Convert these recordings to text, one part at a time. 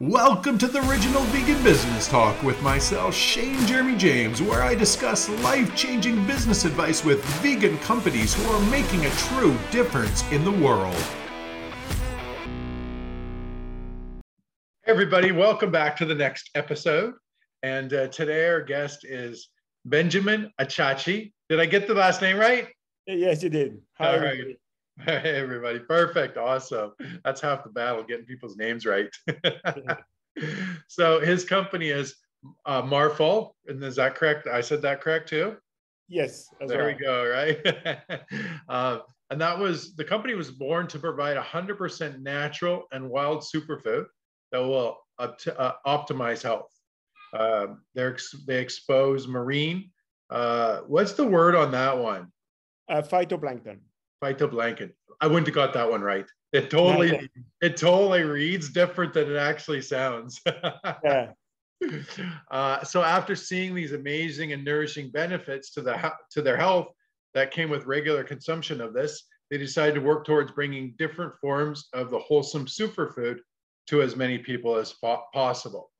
Welcome to the Original Vegan Business Talk with myself, Shane Jeremy James, where I discuss life changing business advice with vegan companies who are making a true difference in the world. Hey everybody, welcome back to the next episode. And uh, today our guest is Benjamin Achache. Did I get the last name right? Yes, you did. Hi, All right. Everybody. Hey, everybody. Perfect. Awesome. That's half the battle, getting people's names right. so his company is uh. And is that correct? I said that correct too? Yes. There well. we go. Right. uh, and that was the company was born to provide 100% natural and wild superfood that will opt- uh, optimize health. They're they expose marine. Uh, what's the word on that one? Uh, phytoplankton. blanket. I wouldn't have got that one right. It totally, it totally reads different than it actually sounds. yeah. Uh, so after seeing these amazing and nourishing benefits to the to their health that came with regular consumption of this, they decided to work towards bringing different forms of the wholesome superfood to as many people as po- possible.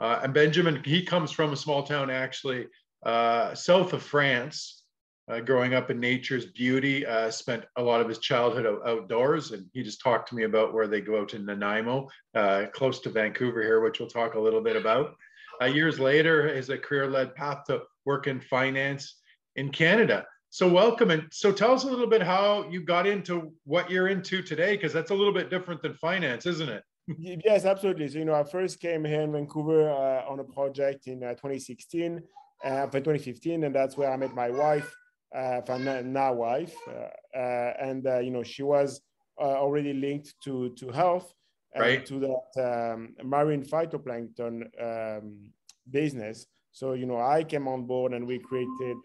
Uh, and Benjamin, he comes from a small town actually uh, south of France, uh, growing up in nature's beauty, uh, spent a lot of his childhood out- outdoors. And he just talked to me about where they go out to Nanaimo, uh, close to Vancouver here, which we'll talk a little bit about. Uh, years later, his a career led path to work in finance in Canada. So, welcome. And so, tell us a little bit how you got into what you're into today, because that's a little bit different than finance, isn't it? yes, absolutely. So, you know, I first came here in Vancouver uh, on a project in uh, 2016, uh, 2015, and that's where I met my wife uh, now wife, uh, uh, and you know she was already linked to to health right. to that um, marine phytoplankton um, business. So you know I came on board and we created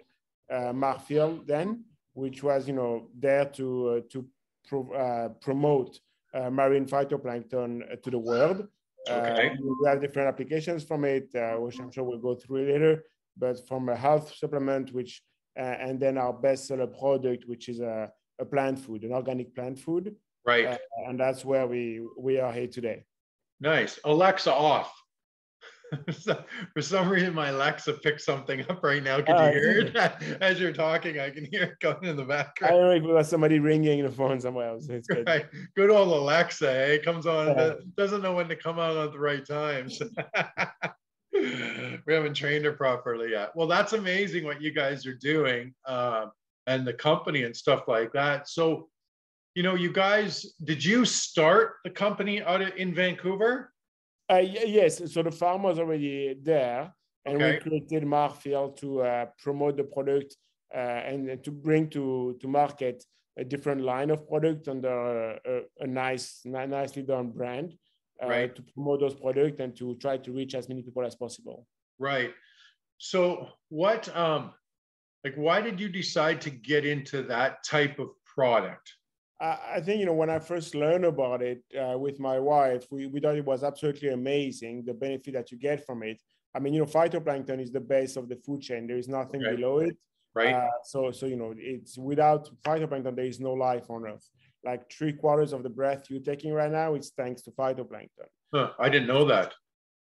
uh, Marphyl then, which was you know there to uh, to pro- uh, promote marine phytoplankton to the world. Okay. we have different applications from it, which I'm sure we'll go through later. But from a health supplement, which uh, and then our bestseller product, which is a, a plant food, an organic plant food. Right. Uh, and that's where we we are here today. Nice. Alexa off. For some reason, my Alexa picked something up right now. Can uh, you hear it? As you're talking, I can hear it going in the background. I don't know if it was somebody ringing the phone somewhere else. It's good. Right. Good old Alexa, eh? Comes on, doesn't know when to come out at the right times. we haven't trained her properly yet. Well, that's amazing what you guys are doing uh, and the company and stuff like that. So, you know, you guys, did you start the company out in Vancouver? Uh, yes. So the farm was already there, and okay. we created Marphyl to uh, promote the product uh, and to bring to to market a different line of product under a, a nice, nicely done brand uh, right. to promote those products and to try to reach as many people as possible. Right. So what um like why did you decide to get into that type of product? I think you know when I first learned about it uh, with my wife, we, we thought it was absolutely amazing the benefit that you get from it. I mean, you know, phytoplankton is the base of the food chain. There is nothing okay. below it. Right. Uh, so so you know, it's without phytoplankton, there is no life on Earth like three quarters of the breath you're taking right now is thanks to phytoplankton. Huh, I didn't know that.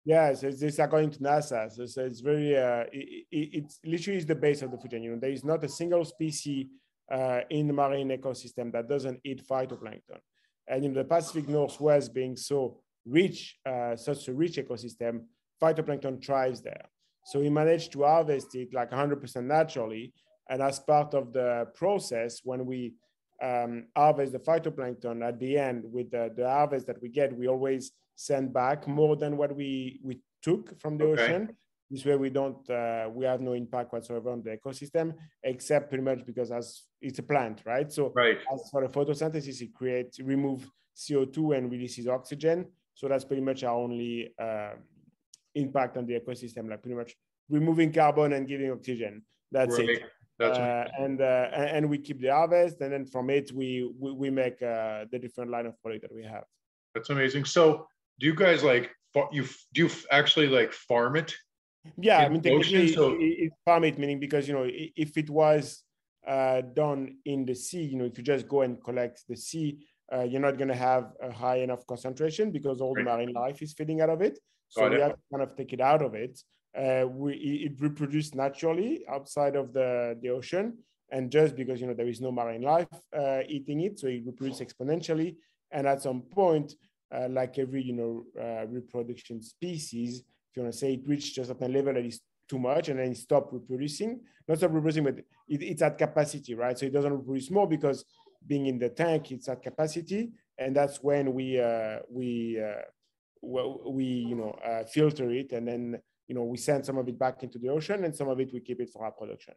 Yeah, so it's, it's according to NASA. So, so it's very, uh, it, it, it's literally is the base of the food chain. You know, there is not a single species uh, in the marine ecosystem that doesn't eat phytoplankton. And in the Pacific Northwest being so rich, uh, such a rich ecosystem, phytoplankton thrives there. So we managed to harvest it like 100% naturally. And as part of the process, when we um, harvest the phytoplankton at the end with the, the harvest that we get, we always send back more than what we, we took from the okay. ocean. This way we don't, uh, we have no impact whatsoever on the ecosystem, except pretty much because as it's a plant, right? So right. as for the photosynthesis, it creates, remove CO2 and releases oxygen. So that's pretty much our only uh, impact on the ecosystem, like pretty much removing carbon and giving oxygen. That's right. it. That's uh, and uh, and we keep the harvest, and then from it we we, we make uh, the different line of product that we have. That's amazing. So, do you guys like you do you actually like farm it? Yeah, I mean technically so... it, farm it meaning because you know if it was uh, done in the sea, you know if you just go and collect the sea, uh, you're not going to have a high enough concentration because all right. the marine life is feeding out of it. So we have to kind of take it out of it. Uh, we, it reproduces naturally outside of the, the ocean. And just because, you know, there is no marine life uh, eating it, so it reproduces exponentially. And at some point, uh, like every, you know, uh, reproduction species, if you want to say it reaches a certain level that is too much and then it stop reproducing, not stop reproducing, but it, it's at capacity, right? So it doesn't reproduce more because being in the tank, it's at capacity, and that's when we uh, we uh, we you know filter it, and then you know we send some of it back into the ocean, and some of it we keep it for our production.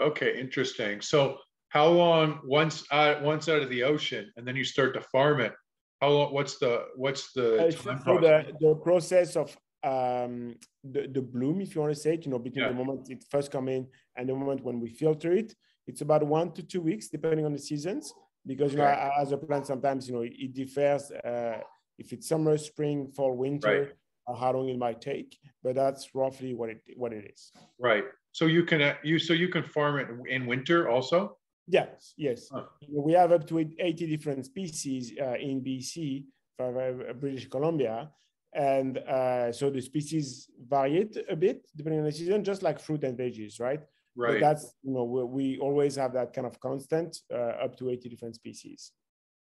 Okay, interesting. So how long once uh, once out of the ocean, and then you start to farm it? How long? What's the what's the uh, so the the process of um, the, the bloom, if you want to say it, you know, between yeah. the moment it first come in and the moment when we filter it, it's about one to two weeks, depending on the seasons, because you know, as a plant, sometimes you know it differs uh, if it's summer, spring, fall, winter, right. How long it might take. But that's roughly what it what it is. Right. So you can uh, you so you can farm it in winter also. Yes. Yes. Huh. We have up to 80 different species uh, in BC, for uh, British Columbia. And uh, so the species vary a bit depending on the season, just like fruit and veggies, right? Right. But that's you know we, we always have that kind of constant uh, up to 80 different species.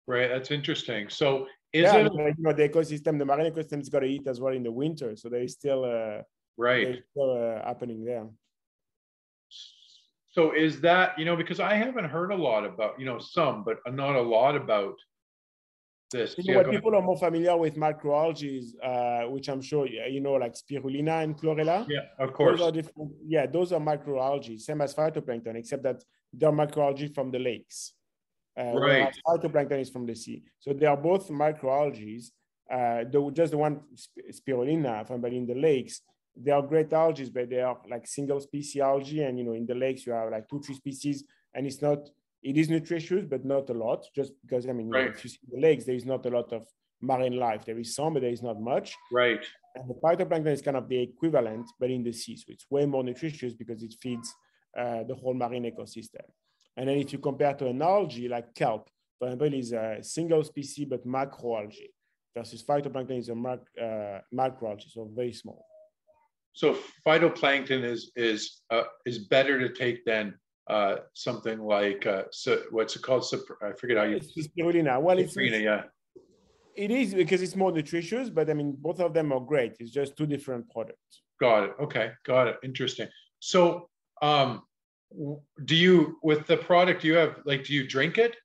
Right. That's interesting. So is yeah, it you know the ecosystem, the marine ecosystem's got to eat as well in the winter, so there is still uh, right still, uh, happening there. So is that you know because I haven't heard a lot about you know some, but not a lot about this. You know, what people are more familiar with microalgae, uh, which I'm sure you know, like spirulina and chlorella. Yeah, of course. Those are yeah, those are microalgae, same as phytoplankton, except that they're microalgae from the lakes. Uh, right. Phytoplankton is from the sea. So they are both microalgae. Uh, the, just the one spirulina from but in the lakes, they are great algae, but they are like single species algae. And you know, in the lakes you have like two, three species, and it's not it is nutritious, but not a lot, just because, I mean, right. if you see the lakes, there is not a lot of marine life. There is some, but there is not much. Right. And the phytoplankton is kind of the equivalent, but in the sea. So it's way more nutritious because it feeds uh, the whole marine ecosystem. And then if you compare to an algae like kelp, for example, is a single species but macroalgae versus phytoplankton is a mac, uh, macroalgae, so very small. So phytoplankton is is uh, is better to take than uh, something like uh, so what's it called? I forget how you. It's spirulina. Well, it's, it's yeah. It is because it's more nutritious, but I mean, both of them are great. It's just two different products. Got it. Okay, got it. Interesting. So, um, do you with the product you have like do you drink it?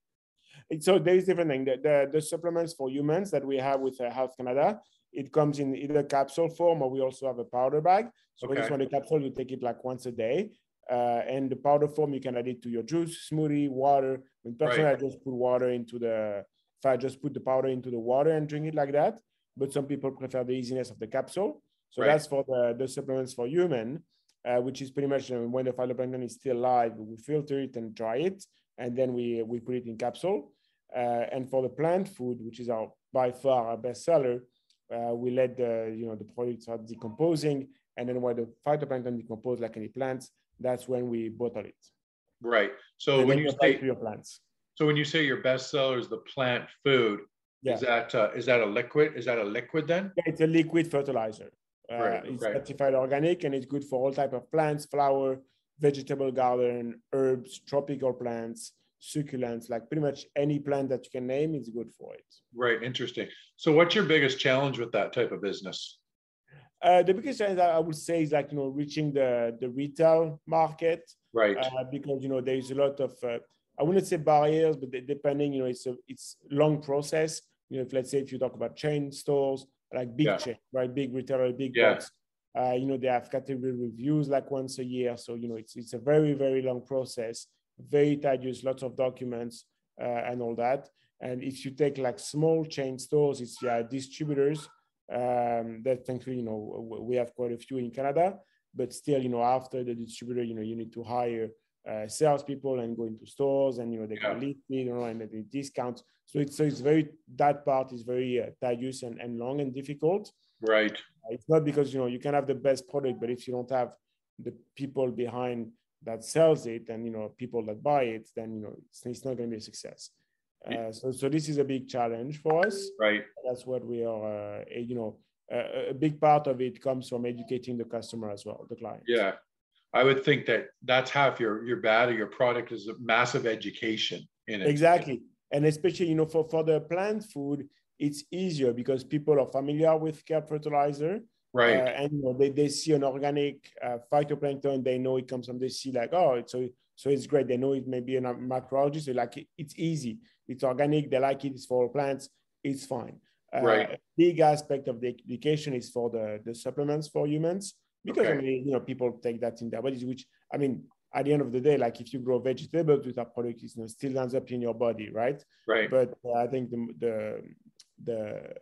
So there is different thing. The, the, the supplements for humans that we have with uh, Health Canada, it comes in either capsule form or we also have a powder bag. So okay. for this one, the capsule, you take it like once a day. Uh, and the powder form, you can add it to your juice, smoothie, water. When personally, right. I just put water into the, if I just put the powder into the water and drink it like that. But some people prefer the easiness of the capsule. So right. that's for the, the supplements for human, uh, which is pretty much when the phytoplankton is still alive, we filter it and dry it, and then we, we put it in capsule. Uh, and for the plant food, which is our by far our best seller, uh, we let the you know the products start decomposing, and then when the phytoplankton decompose like any plants, that's when we bottle it. Right. So and when you say your plants. So when you say your best seller is the plant food, yeah. is that uh, is that a liquid? Is that a liquid then? Yeah, it's a liquid fertilizer. Uh, right, it's right. certified organic and it's good for all type of plants, flower, vegetable garden, herbs, tropical plants, succulents, like pretty much any plant that you can name is good for it. Right, interesting. So what's your biggest challenge with that type of business? Uh, the biggest challenge I would say is like you know reaching the the retail market, right? Uh, because you know there is a lot of uh, I wouldn't say barriers, but depending you know it's a it's long process. You know, if let's say if you talk about chain stores like big yeah. chain, right, big retailer, big yeah. box, uh, you know they have category reviews like once a year, so you know it's it's a very very long process, very tedious, lots of documents uh, and all that. And if you take like small chain stores, it's yeah distributors um, that thankfully, you know, we have quite a few in Canada, but still, you know, after the distributor, you know, you need to hire uh, salespeople and go into stores and, you know, they yeah. can lead you know, and the discounts. So it's, so it's very, that part is very uh, tedious and, and long and difficult. Right. Uh, it's not because, you know, you can have the best product, but if you don't have the people behind that sells it and, you know, people that buy it, then, you know, it's, it's not going to be a success. Uh, so, so this is a big challenge for us. Right. That's what we are. Uh, you know, a big part of it comes from educating the customer as well, the client. Yeah, I would think that that's half your your bad or your product is a massive education in it. Exactly, and especially you know for for the plant food, it's easier because people are familiar with kelp fertilizer. Right. Uh, and you know, they, they see an organic uh, phytoplankton, they know it comes from the sea, like, oh, it's so so it's great. They know it may be a macroalgae, so like it, it's easy. It's organic. They like it. It's for plants. It's fine. Uh, right. big aspect of the education is for the the supplements for humans because okay. I mean, you know, people take that in their bodies. Which I mean, at the end of the day, like if you grow vegetables with a product, it you know, still ends up in your body, right? Right. But uh, I think the the the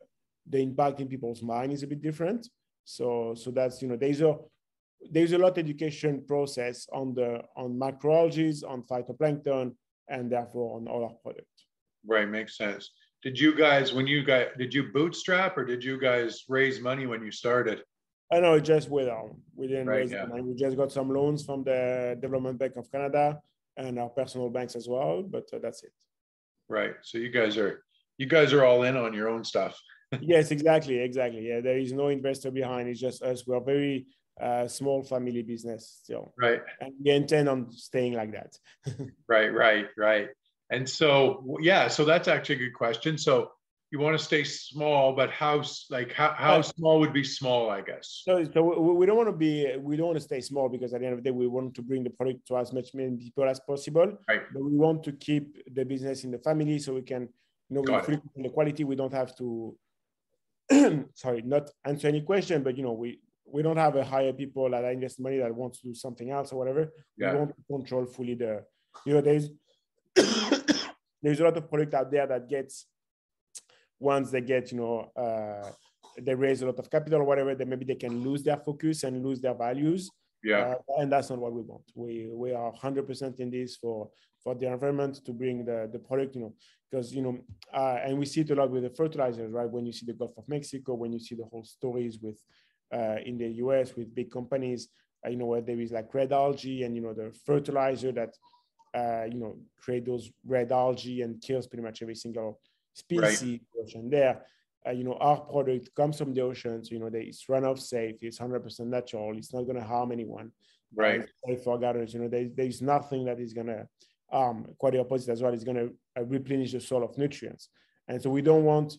the impact in people's mind is a bit different. So so that's you know there's a there's a lot of education process on the on macroalgae, on phytoplankton, and therefore on all our products. Right, makes sense. Did you guys, when you guys, did you bootstrap or did you guys raise money when you started? I know just with um, we didn't right, raise yeah. money. We just got some loans from the Development Bank of Canada and our personal banks as well, but uh, that's it. Right. So you guys are you guys are all in on your own stuff. yes, exactly, exactly. Yeah, there is no investor behind. It's just us. We're very uh, small family business still. Right. And we intend on staying like that. right, right, right. And so, yeah, so that's actually a good question. So you want to stay small, but how, like, how, how small would be small, I guess? So, so we don't want to be, we don't want to stay small because at the end of the day, we want to bring the product to as much many people as possible. Right. But we want to keep the business in the family so we can, you know, we the quality. We don't have to, sorry, not answer any question, but, you know, we, we don't have a hire people that invest money that wants to do something else or whatever. Yeah. We want to control fully the, you know, there's there's a lot of product out there that gets once they get, you know, uh, they raise a lot of capital or whatever, then maybe they can lose their focus and lose their values. Yeah. Uh, and that's not what we want. We we are 100% in this for for the environment to bring the, the product, you know, because, you know, uh, and we see it a lot with the fertilizers, right? When you see the Gulf of Mexico, when you see the whole stories with uh, in the US with big companies, uh, you know, where there is like red algae and, you know, the fertilizer that, uh, you know, create those red algae and kills pretty much every single species right. ocean there. Uh, you know, our product comes from the ocean, so you know, they, it's runoff safe, it's 100% natural, it's not going to harm anyone. Right. Uh, for gardens, you know, there, there's nothing that is going to um, quite the opposite as well. It's going to uh, replenish the soil of nutrients, and so we don't want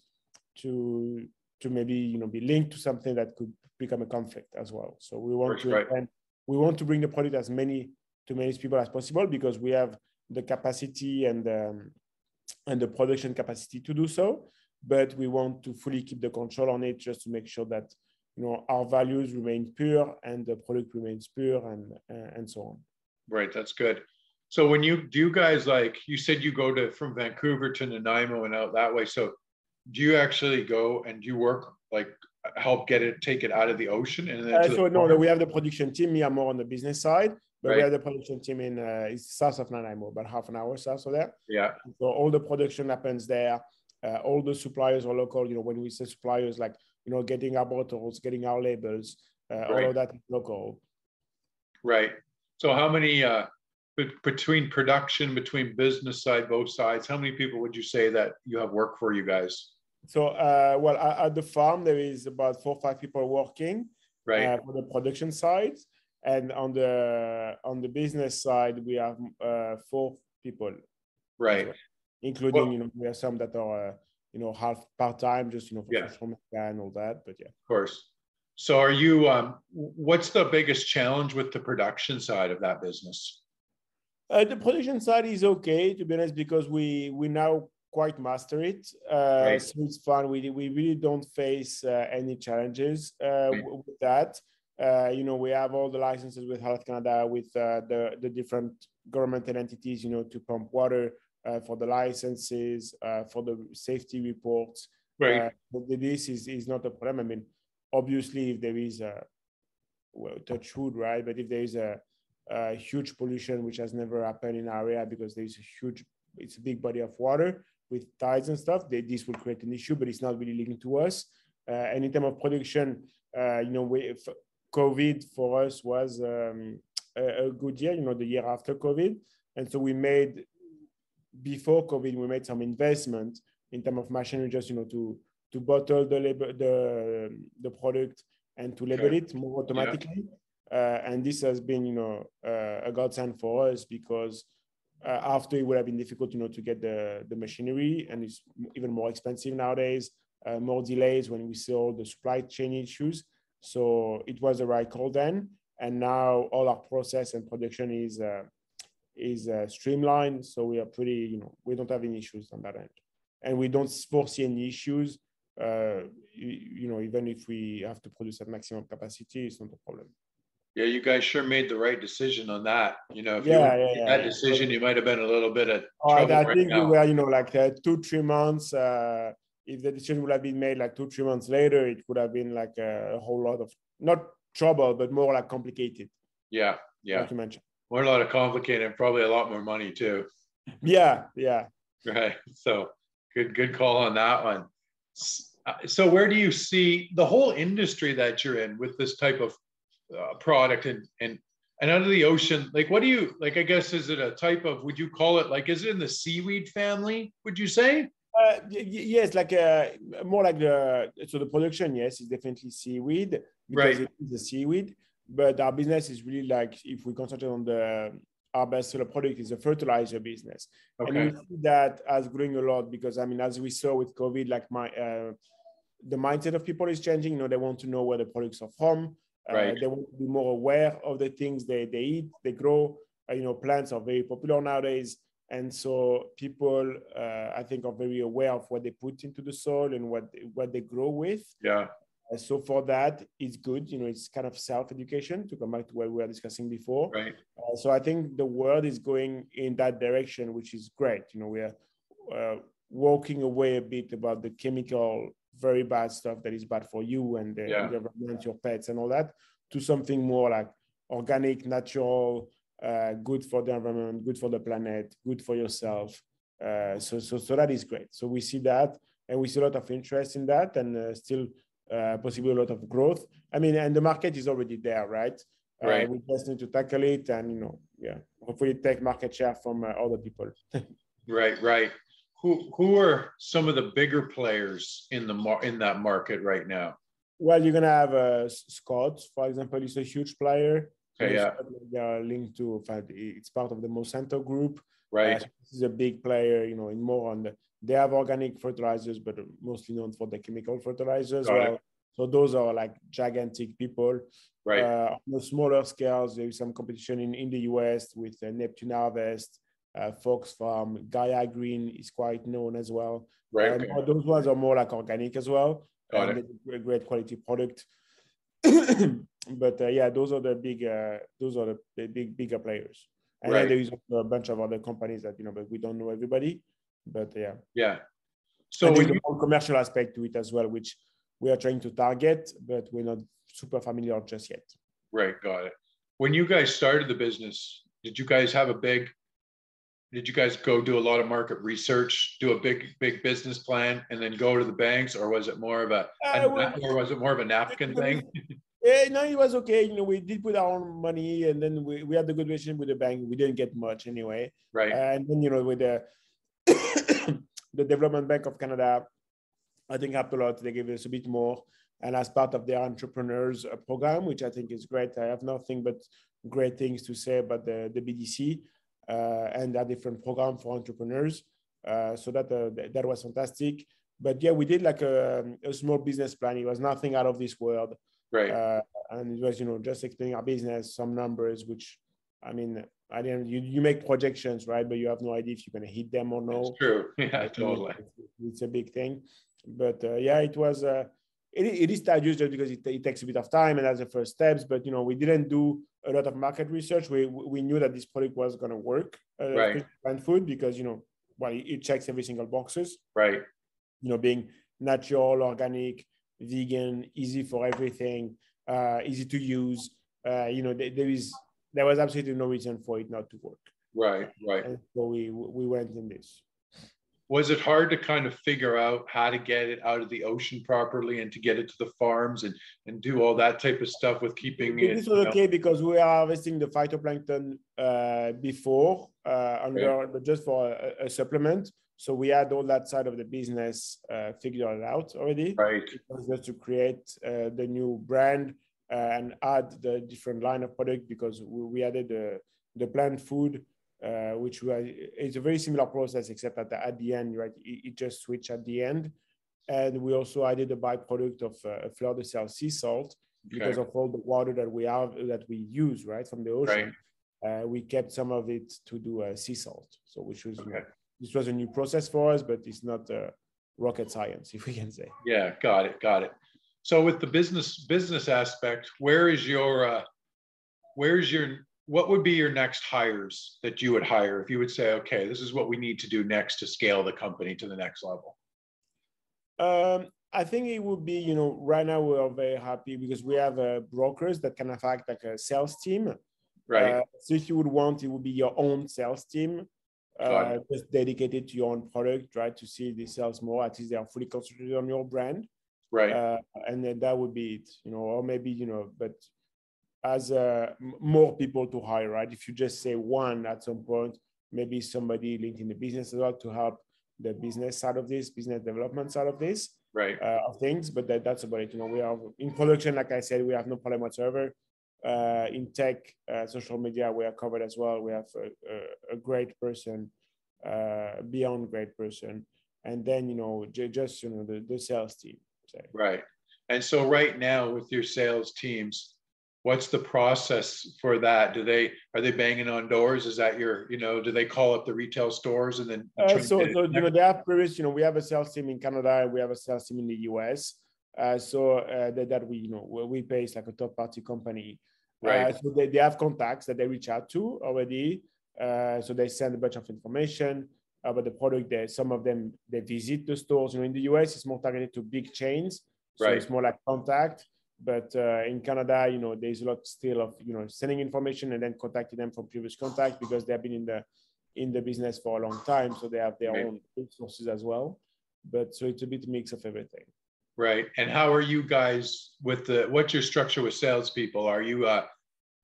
to to maybe you know be linked to something that could become a conflict as well. So we want to right. and we want to bring the product as many to many people as possible because we have the capacity and um, and the production capacity to do so. But we want to fully keep the control on it just to make sure that you know our values remain pure and the product remains pure and uh, and so on. Right, that's good. So when you do you guys like you said you go to from Vancouver to Nanaimo and out that way. So do you actually go and do you work like help get it take it out of the ocean and then uh, so no, no we have the production team me i'm more on the business side but Right. we have the production team in uh, it's south of nanaimo about half an hour south of there. Yeah. So all the production happens there. Uh, all the suppliers are local. You know when we say suppliers like you know getting our bottles getting our labels uh, Right. all of that is local. Right. So how many uh be- between production between business side both sides how many people would you say that you have work for you guys? So uh, well at, at the farm there is about four or five people working right. uh, for the production side and on the on the business side we have uh, four people. Right. Including Well- you know we have some that are uh, you know half part-time just you know for Yeah. social media and all that but yeah. Of course. So are you um what's the biggest challenge with the production side of that business? Uh, the production side is okay to be honest because we we now quite master it. Uh, Right. so it's fun. We, we really don't face uh, any challenges uh, Right. with that uh, you know we have all the licenses with health canada with uh, the the different governmental entities you know to pump water uh, for the licenses uh, for the safety reports right Uh, but this is, is not a problem. I mean, obviously, if there is a well, touch wood, right? But if there is a, a huge pollution which has never happened in our area because there is a huge, it's a big body of water with tides and stuff, they, this will create an issue, but it's not really linked to us. Uh, and in terms of production, uh, you know, we, if COVID for us was um, a, a good year, you know, the year after COVID. And so we made before COVID, we made some investment in terms of machinery, just you know, to to bottle the label, the the product and to label okay. it more automatically. Yeah. Uh, and this has been, you know, uh, a godsend for us because uh, after it would have been difficult, you know, to get the the machinery, and it's even more expensive nowadays. Uh, more delays when we saw the supply chain issues. So it was the right call then, and now all our process and production is uh, is uh, streamlined. So we are pretty, you know, we don't have any issues on that end, and we don't foresee any issues. Uh, you, you know, even if we have to produce at maximum capacity, it's not a problem. Yeah, you guys sure made the right decision on that. You know, if yeah, you yeah, yeah, that decision, you might have been a little bit of oh. I right think now. we were, you know, like uh, two, three months. Uh, if the decision would have been made like two, three months later, it could have been like a, a whole lot of not trouble, but more like complicated. Yeah, yeah. Like you mentioned. More a lot of complicated and probably a lot more money too. Yeah, yeah. Right. So good, good call on that one. So where do you see the whole industry that you're in with this type of uh, product and and and under the ocean like what do you like i guess is it a type of would you call it like is it in the seaweed family would you say uh, yes like uh, more like the so the production yes is definitely seaweed because right. it is a seaweed but our business is really like if we concentrate on the our best seller product is a fertilizer business okay. and we see that as growing a lot because i mean as we saw with covid like my uh, the mindset of people is changing you know they want to know where the products are from uh, right. They want to be more aware of the things they, they eat, they grow. Uh, you know, plants are very popular nowadays. And so people, uh, I think, are very aware of what they put into the soil and what, what they grow with. Yeah. Uh, so for that, it's good. You know, it's kind of self-education to come back to what we were discussing before. Right. Uh, so I think the world is going in that direction, which is great. You know, we are walking away a bit about the chemical very bad stuff that is bad for you and the yeah. environment, your pets, and all that, to something more like organic, natural, uh, good for the environment, good for the planet, good for yourself. Uh, so, so, so that is great. So we see that, and we see a lot of interest in that, and uh, still uh, possibly a lot of growth. I mean, and the market is already there, right? Uh, right. we just need to tackle it, and you know, yeah, hopefully take market share from uh, other people. right, right who who are some of the bigger players in the mar- in that market right now? Well, you're gonna have uh, Scott, for example, he's a huge player. Okay, yeah. They are linked to, it's part of the Monsanto group. Right. Uh, this is a big player, you know, in more on the, they have organic fertilizers, but mostly known for the chemical fertilizers. well. So those are like gigantic people. Right. Uh, on the smaller scales, there is some competition in, in the US with uh, Neptune Harvest, uh, Fox Farm, Gaia Green is quite known as well. Right. Um, okay. Those ones are more like organic as well. Got and it. A great quality product. but uh, yeah, those are the big, uh, those are the, the, big, bigger players. And right. then there is a bunch of other companies that you know, but we don't know everybody. But yeah. Yeah. So there's you... a commercial aspect to it as well, which we are trying to target, but we're not super familiar just yet. Right. Got it. When you guys started the business, did you guys have a big did you guys go do a lot of market research, do a big big business plan, and then go to the banks, or was it more of a, uh, or was it more of a napkin thing? Yeah, no, it was okay. You know, we did put our own money, and then we, we had the good relationship with the bank. We didn't get much anyway. Right. And then you know, with the the Development Bank of Canada, I think helped a lot. They gave us a bit more, and as part of their entrepreneurs uh, program, which I think is great. I have nothing but great things to say about the the BDC. Uh, and a different program for entrepreneurs. Uh, so that uh, that was fantastic. But yeah, we did like a, a, small business plan. It was nothing out of this world. Right. and it was you know just explaining our business, some numbers, which I mean, I didn't. You, you make projections, right? But you have no idea if you're going to hit them or no. It's true. Yeah, totally. It's, a big thing. But uh, yeah, it was. Uh, it, it is tedious just because it, it, takes a bit of time and that's the first steps. But you know, we didn't do a lot of market research. We we knew that this product was going to work, uh, right. plant food, because you know, well, it, it checks every single boxes. Right. You know, being natural, organic, vegan, easy for everything, uh, easy to use. Uh, you know, there, there is there was absolutely no reason for it not to work. Right. Right. And so we we went in this. Was it hard to kind of figure out how to get it out of the ocean properly and to get it to the farms and and do all that type of stuff with keeping it? This was okay know? because we are harvesting the phytoplankton uh, before uh, under right. just for a, a, supplement. So we had all that side of the business uh, figured out already. Right. just to create uh, the new brand uh, and add the different line of product because we, we added the the plant food uh, which was, it's a very similar process, except at the, at the end, right, it, it just switched at the end. And we also added a byproduct of uh, fleur de sel sea salt okay. because of all the water that we have, that we use, right, from the ocean. Right. Uh, we kept some of it to do uh, sea salt. So which was, okay. this was a new process for us, but it's not uh, rocket science, if we can say. Yeah, got it, got it. So with the business business aspect, where is your uh, where's your what would be your next hires that you would hire if you would say, okay, this is what we need to do next to scale the company to the next level? Um, I think it would be, you know, right now we're very happy because we have uh, brokers that can affect like a sales team. Right. Uh, so if you would want, it would be your own sales team, uh, just dedicated to your own product, right? To see the sales more, at least they are fully concentrated on your brand. Right. Uh, and then that would be it, you know, or maybe, you know, but as uh, more people to hire, right? If you just say one at some point, maybe somebody linked in the business as well to help the business side of this, business development side of this, right? Uh, of things. But that, that's about it. You know, we are in production, like I said, we have no problem whatsoever. Uh, in tech, uh, social media, we are covered as well. We have a, a, a great person, uh, beyond great person, and then you know, j- just you know, the, the sales team. Say. Right. And so right now with your sales teams, what's the process for that? Do they are they banging on doors? Is that your you know do they call up the retail stores and then uh, so, so you know they have previous you know we have a sales team in canada and we have a sales team in the us uh, so uh, that, that we you know we pay like a third party company. Uh, right. so they, they have contacts that they reach out to already. Uh, so they send a bunch of information about the product that some of them they visit the stores. You know in the us it's more targeted to big chains. So right. it's more like contact but uh, in Canada, you know, there's a lot still of you know sending information and then contacting them from previous contact because they've been in the in the business for a long time, so they have their right. own resources as well. But so it's a bit mix of everything. Right. And how are you guys with the what's your structure with salespeople? Are you uh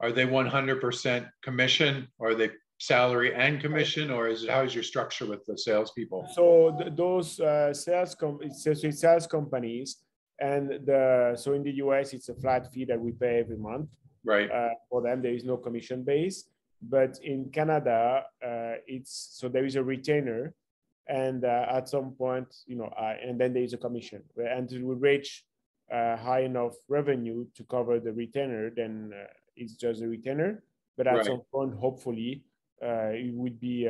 are they 100% commission or are they salary and commission or is it how is your structure with the salespeople? So th- those uh, sales com- sales companies and the so in the US, it's a flat fee that we pay every month. Right. Uh, for them, there is no commission base. But in Canada, uh, it's so there is a retainer, and uh, at some point, you know, uh, and then there is a commission. And we reach uh, high enough revenue to cover the retainer, then uh, it's just a retainer. But at right. some point, hopefully, it would be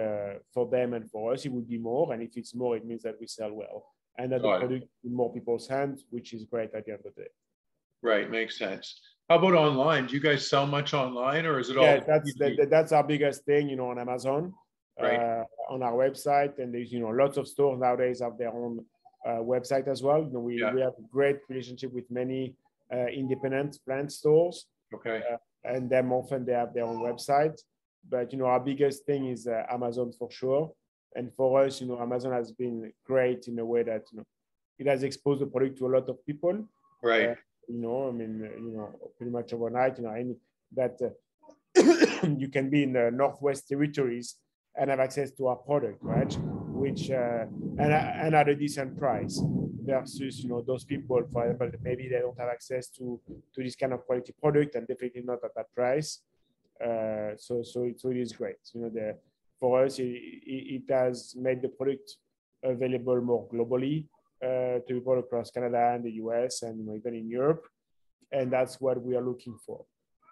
for them and for us, it would be more. And if it's more, it means that we sell well and that the product in more people's hands, which is great at the end of the day. Right, makes sense. How about online? Do you guys sell much online, or is it all? Yeah, that's that, that's our biggest thing, you know, on Amazon, right. uh, on our website, and there's you know lots of stores nowadays have their own uh, website as well. You know, we yeah. we have a great relationship with many uh, independent plant stores. Okay. Uh, and then often they have their own website, but you know our biggest thing is uh, Amazon for sure. And for us, you know, Amazon has been great in a way that you know it has exposed the product to a lot of people. Right. Uh, you know, I mean, uh, you know, pretty much overnight, you know, any, that uh, you can be in the Northwest Territories and have access to our product, right? Which uh, and and at a decent price versus you know those people, for example, maybe they don't have access to to this kind of quality product and definitely not at that price. Uh, so so it, so it is great. You know, the for us, it, it, has made the product available more globally uh, to people across Canada and the US and you know, even in Europe. And that's what we are looking for.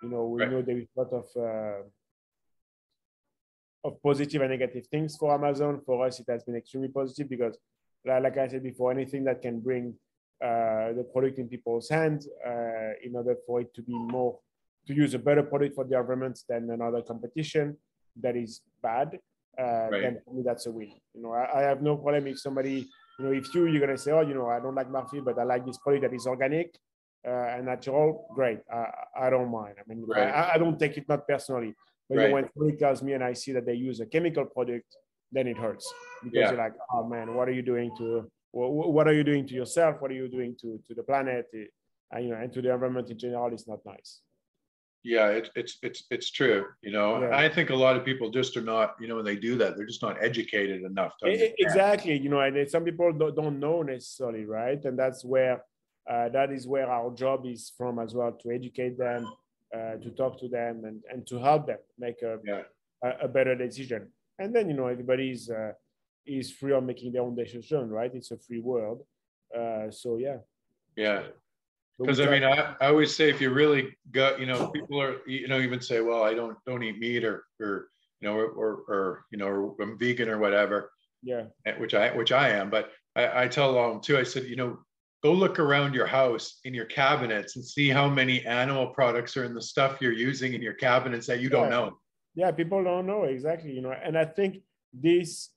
You know, we right. know there is a lot of uh, of positive and negative things for Amazon. For us, it has been extremely positive because, like I said before, anything that can bring uh, the product in people's hands uh, in order for it to be more to use a better product for the government than another competition that is bad, uh, right. then for me that's a win. You know, I, I, have no problem if somebody, you know, if you you're gonna say, oh, you know, I don't like Marphyl, but I like this product that is organic uh, and natural. Great, I, I don't mind. I mean, right. I, I, don't take it not personally, but right. you know, when somebody tells me and I see that they use a chemical product then it hurts because Yeah. you're like, oh man, what are you doing to wh- wh- what are you doing to yourself? What are you doing to to the planet? And you know, and to the environment in general, it's not nice. Yeah, it's it's it's it's true. You know, Yeah. I think a lot of people just are not. You know, when they do that, they're just not educated enough to e- Exactly, you know, and some people don't, don't know necessarily, right? And that's where uh, that is where our job is from as well to educate them, uh, to talk to them, and, and to help them make a, Yeah. a, a better decision. And then you know everybody is uh, is free on making their own decision, right? It's a free world, uh, so yeah. Yeah. Because I mean, I, I always say if you really got, you know, people are, you know, even say, well, I don't don't eat meat or or you know, or or, or you know, or I'm vegan or whatever, yeah, eh, which I which I am. But I, I tell them too. I said, you know, go look around your house in your cabinets and see how many animal products are in the stuff you're using in your cabinets that you don't know. yeah people don't know exactly you know and i think this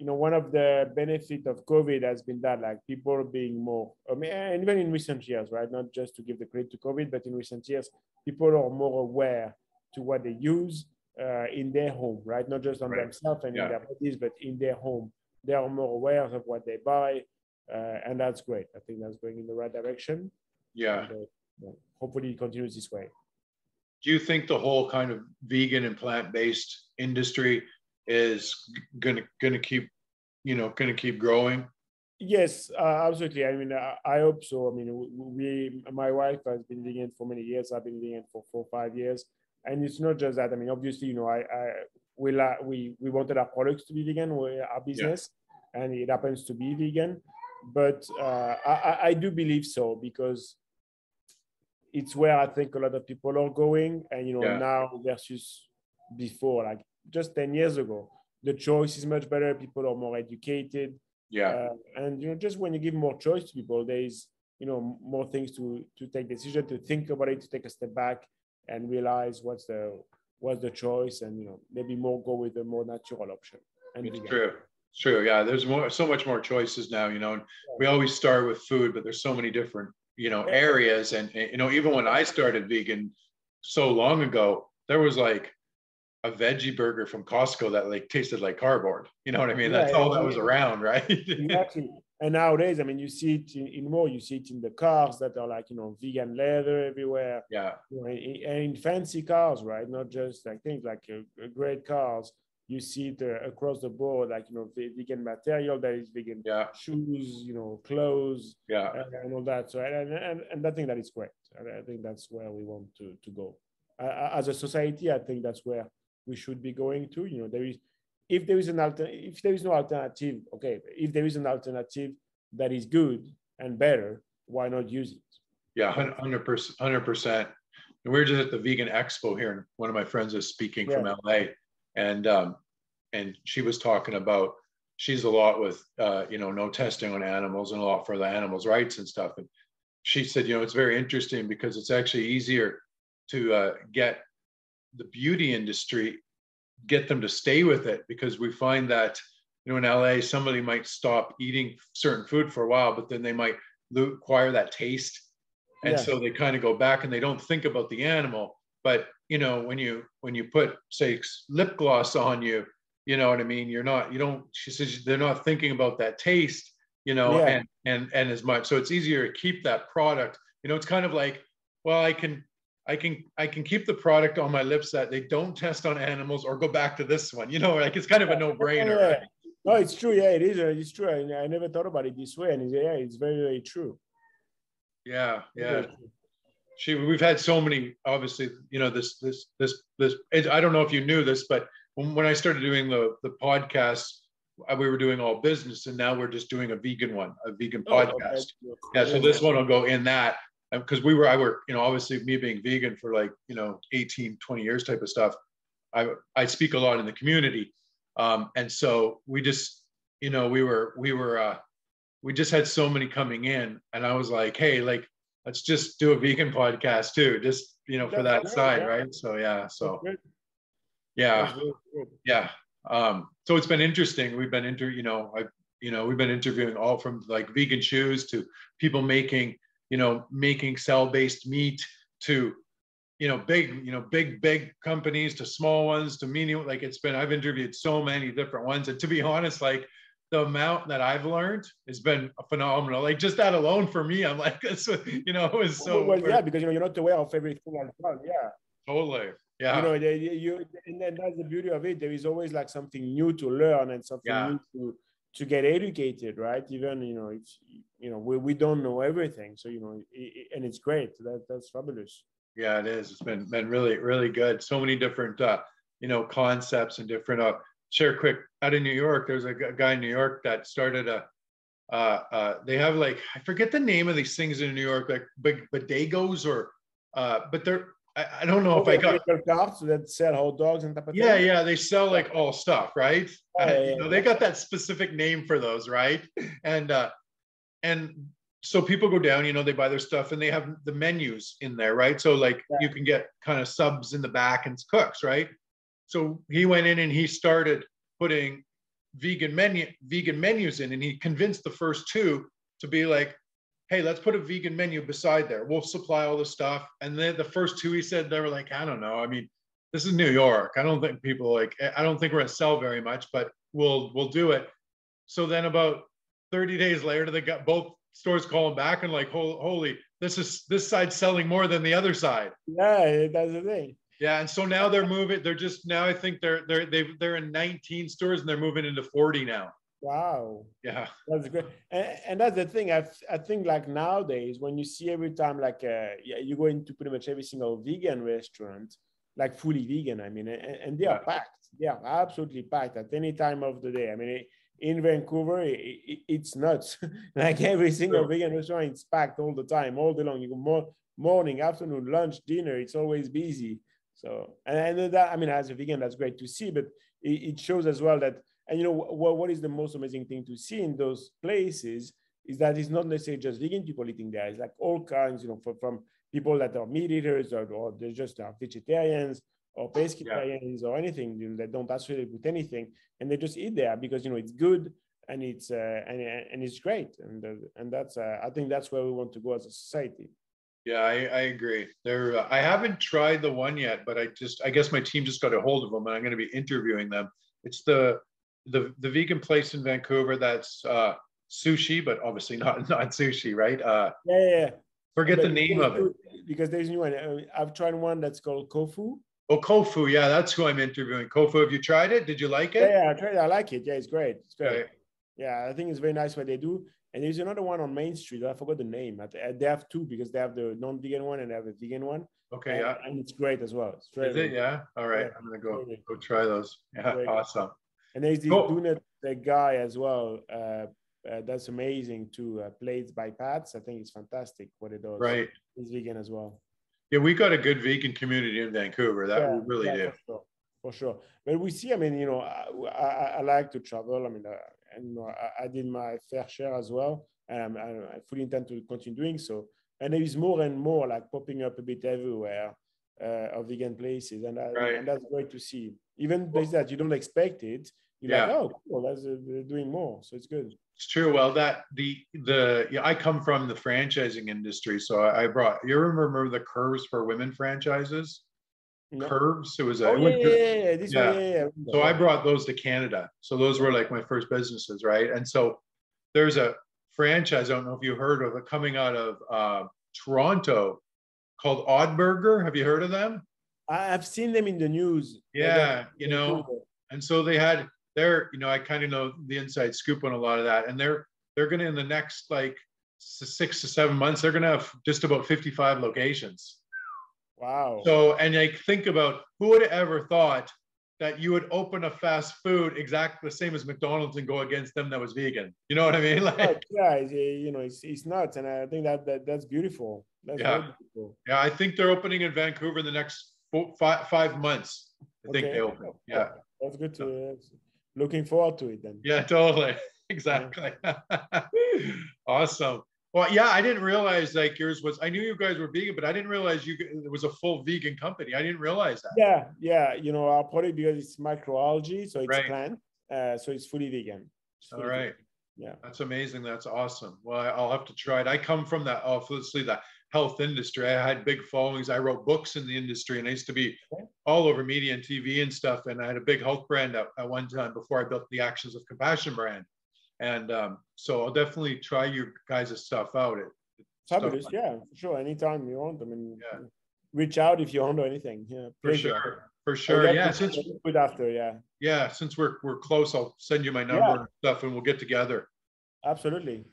you know one of the benefit of covid has been that like people being more i mean and even in recent years right not just to give the credit to covid but in recent years people are more aware to what they use uh, in their home right not just on Right. themselves and Yeah. in their bodies but in their home they are more aware of what they buy uh, and that's great i think that's going in the right direction Yeah. And, uh, well, hopefully it continues this way Do you think the whole kind of vegan and plant-based industry is gonna gonna keep, you know, gonna keep growing? Yes, uh, absolutely. I mean, I, I hope so. I mean, we, my wife has been vegan for many years. I've been vegan for four, five years, and it's not just that. I mean, obviously, you know, I, I we la- we we wanted our products to be vegan, we, our business, and it happens to be vegan. But uh, I, I- I do believe so because it's where I think a lot of people are going, and you know, Yeah. now versus before, like just ten years ago, the choice is much better. People are more educated. Yeah, Uh, and you know, just when you give more choice to people, there is you know more things to to take decision, to think about it, to take a step back and realize what's the what's the choice, and you know maybe more go with the more natural option. And it's true. It's true. Yeah, there's more, so much more choices now. You know, and we always start with food, but there's so many different, you know, areas. And and, you know, even when I started vegan so long ago, there was like a veggie burger from Costco that like tasted like cardboard. You know what I mean? That's Yeah, all that was around, right? Exactly. And nowadays, I mean, you see it in, in more. You see it in the cars that are like you know vegan leather everywhere. yeah, you know, in- and in fancy cars, right? Not just like things like uh, uh, great cars. You see it uh, across the board, like you know, vegan material that is vegan yeah, shoes, you know, clothes, yeah. and, and all that. So, and, and and I think that is great. And I think that's where we want to to go. Uh, as a society, I think that's where we should be going to. You know, there is if there is an alter, if there is no alternative, okay. If there is an alternative that is good and better, why not use it? Yeah, hundred percent, hundred percent. And we were just at the vegan expo here, and one of my friends is speaking from LA, and um, and she was talking about she's a lot with uh, you know no testing on animals and a lot for the animals' rights and stuff. And she said, you know, it's very interesting because it's actually easier to uh, get the beauty industry, get them to stay with it because we find that you know in LA somebody might stop eating certain food for a while, but then they might acquire that taste. And Yeah. so they kind of go back and they don't think about the animal. But you know when you when you put say lip gloss on you you know what i mean? You're not you don't she says they're not thinking about that taste you know Yeah. and and and as much. So it's easier to keep that product. You know it's kind of like well i can i can i can keep the product on my lips that they don't test on animals or go back to this one you know like it's kind of a no-brainer Yeah. right? No, it's true. Yeah, it is. uh, It's true. I, I never thought about it this way, and it's, yeah, it's very, very true. yeah yeah she we've had so many obviously you know this this this this i don't know if you knew this but when, when i started doing the the podcast uh, we were doing all business and now we're just doing a vegan one a vegan Oh, okay. podcast yeah so this one will go in that because we were i were you know obviously me being vegan for like you know 18 20 years type of stuff i i speak a lot in the community. Um and so we just you know we were we were uh we just had so many coming in and i was like hey like let's just do a vegan podcast too just you know for that great, side yeah. right? So yeah so yeah. That's yeah. Um so it's been interesting. We've been inter you know i you know we've been interviewing all from like vegan shoes to people making you know making cell based meat to you know, big, you know, big, big companies to small ones to medium. Like it's been, I've interviewed so many different ones. And to be honest, like the amount that I've learned has been phenomenal. Like just that alone for me, I'm like, it's, you know, it was so. Well, yeah, because you know you're not aware of everything as well. Yeah. Totally. Yeah. You know, they, you and then that's the beauty of it. There is always like something new to learn and something yeah. new to to get educated, right? Even you know, it's you know, we, we don't know everything, so you know, it, and it's great. That that's fabulous. Yeah, it is. It's been been really really good. So many different uh, you know concepts and different. Uh, share quick out of New York. There's a guy in New York that started a. Uh, uh, they have like I forget the name of these things in New York, like bodegos or, uh, but they're I, I don't know oh, if I got cops that sell hot dogs and of Yeah, yeah, they sell like all stuff, right? Oh, yeah, you know, yeah. they got that specific name for those, right? And uh, and so people go down, you know, they buy their stuff and they have the menus in there, right? So like yeah. you can get kind of subs in the back and cooks, right? So he went in and he started putting vegan menu vegan menus in and he convinced the first two to be like hey let's put a vegan menu beside there we'll supply all the stuff and then the first two he said they were like i don't know i mean this is new york i don't think people like i don't think we're going to sell very much but we'll we'll do it so then about 30 days later they got both stores calling back and like, holy, this is this side selling more than the other side. Yeah, that's the thing. Yeah, and so now they're moving. They're just now. I think they're they're they they're in 19 stores and they're moving into 40 now. Wow. Yeah. That's great. And, and that's the thing. I, I think like nowadays, when you see every time, like uh, yeah, you go into pretty much every single vegan restaurant, like fully vegan, I mean, and, and they are packed. They are absolutely packed at any time of the day. I mean, it, in Vancouver, it, it, it's nuts. like every single vegan restaurant, is packed all the time, all day long. You go more, morning, afternoon, lunch, dinner, it's always busy. So, and, and that, I mean, as a vegan, that's great to see, but it, it shows as well that, and you know, what, what is the most amazing thing to see in those places is that it's not necessarily just vegan people eating there. It's like all kinds, you know, from, from people that are meat eaters or, or they're just uh, vegetarians or pescatarians yeah. or anything you know, that don't associate with anything, and they just eat there because you know it's good and it's uh, and and it's great, and uh, and that's uh, I think that's where we want to go as a society. Yeah, I, I agree. There, uh, I haven't tried the one yet, but I just I guess my team just got a hold of them, and I'm going to be interviewing them. It's the the the vegan place in Vancouver that's uh, sushi, but obviously not not sushi, right? Uh, yeah, yeah. yeah. Forget but the name of it because there's a new one. I've tried one that's called Kofu. Oh, Kofu. Yeah, that's who I'm interviewing. Kofu, have you tried it? Did you like it? Yeah, yeah I tried it. I like it. Yeah, it's great. It's great. Okay. Yeah, I think it's very nice what they do. And there's another one on Main Street. I forgot the name. They have two because they have the non-vegan one and they have the vegan one. Okay, and, yeah. And it's great as well. It's Is it? Yeah. All right. Yeah. I'm gonna go go try those. Yeah, great. awesome. And there's the cool. The guy as well. Uh, uh, that's amazing too. Uh, Plates by Pats. I think it's fantastic what it does. Right. He's vegan as well. Yeah, we got a good vegan community in Vancouver. That yeah, we really yeah, do. For sure. for sure. But we see, I mean, you know, I, I, I like to travel. I mean, uh, and you know, I, I, did my fair share as well. And I, I fully intend to continue doing so. And there is more and more like popping up a bit everywhere uh, of vegan places. And, right. and that's great to see. Even places that you don't expect it, you're yeah. like, oh, cool, that's, uh, they're doing more. So it's good. It's true. Well, that the the yeah, I come from the franchising industry, so I, I brought. You remember the curves for women franchises? No. Curves. It was a. Oh, yeah, yeah, yeah, yeah. yeah. yeah, So I brought those to Canada. So those were like my first businesses, right? And so there's a franchise. I don't know if you heard of it coming out of uh, Toronto called Odd Burger. Have you heard of them? I've seen them in the news. Yeah, you know, and so they had they're you know i kind of know the inside scoop on a lot of that. And they're they're going to in the next like six to seven months they're going to have just about 55 locations. Wow. So and like think about who would have ever thought that you would open a fast food exactly the same as mcdonald's and go against them that was vegan? You know what i mean? Like yeah you know it's, it's nuts. And i think that, that that's beautiful that's yeah beautiful. yeah i think they're opening in vancouver in the next four, five, five months i okay. think they open yeah that's good to looking forward to it then. Yeah, totally. Exactly. awesome. Well, yeah, I didn't realize like yours was. I knew you guys were vegan, but I didn't realize you it was a full vegan company. I didn't realize that. Yeah, yeah. You know, our product because it's microalgae, so it's right. plant, uh, so it's fully vegan. It's fully All right. Vegan. Yeah, that's amazing. That's awesome. Well, I'll have to try it. I come from that. Oh, let's leave that. Health industry. I had big followings. I wrote books in the industry and I used to be all over media and TV and stuff. And I had a big health brand at, at one time before I built the Actions of Compassion brand. And um, so I'll definitely try your guys' stuff out. It, Fabulous. Stuff. Yeah, for sure. Anytime you want. I mean, yeah. reach out if you want or anything. Yeah. For sure. For sure. Yeah. Since good after, yeah. Yeah. Since we're we're close, I'll send you my number yeah. and stuff and we'll get together. Absolutely.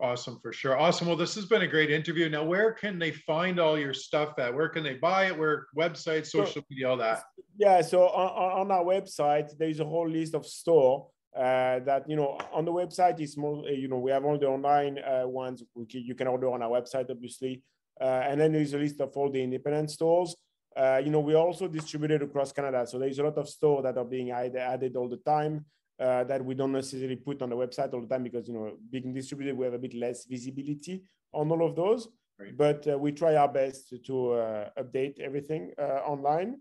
Awesome, for sure. Awesome. Well, this has been a great interview. Now, where can they find all your stuff at? Where can they buy it? Where website, social media, all that? Yeah. So on, on our website, there is a whole list of store uh, that you know on the website is more. You know, we have all the online uh, ones. Can, you can order on our website, obviously, uh, and then there is a list of all the independent stores. Uh, you know, we also distributed across Canada, so there's a lot of store that are being added, added all the time uh, that we don't necessarily put on the website all the time because you know being distributed we have a bit less visibility on all of those. But uh, we try our best to, to uh, update everything uh, online.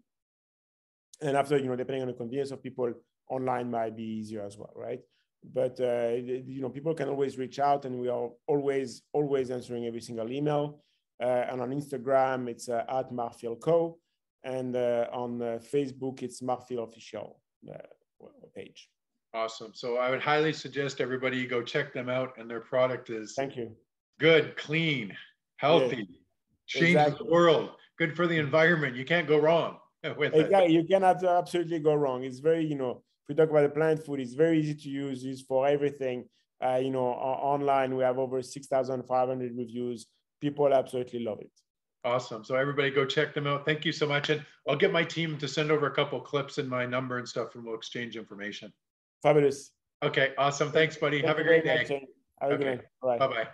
And after you know depending on the convenience of people online might be easier as well right? But uh, you know people can always reach out and we are always always answering every single email uh, and on instagram it's at Marphyl co and on facebook it's Marphyl official page Awesome. So I would highly suggest everybody go check them out, and their product is thank you good, clean, healthy, yeah. changes exactly. the world, good for the environment. You can't go wrong with exactly. it. You cannot absolutely go wrong. It's very, you know, if we talk about the plant food, it's very easy to use. Used for everything. Uh, you know, online we have over six thousand five hundred reviews. People absolutely love it. Awesome. So everybody go check them out. Thank you so much. And I'll get my team to send over a couple clips and my number and stuff and we'll exchange information. Fabulous. Okay, awesome. Thanks, buddy. Thank Have a great day. Much, Have okay. a great day. Bye-bye.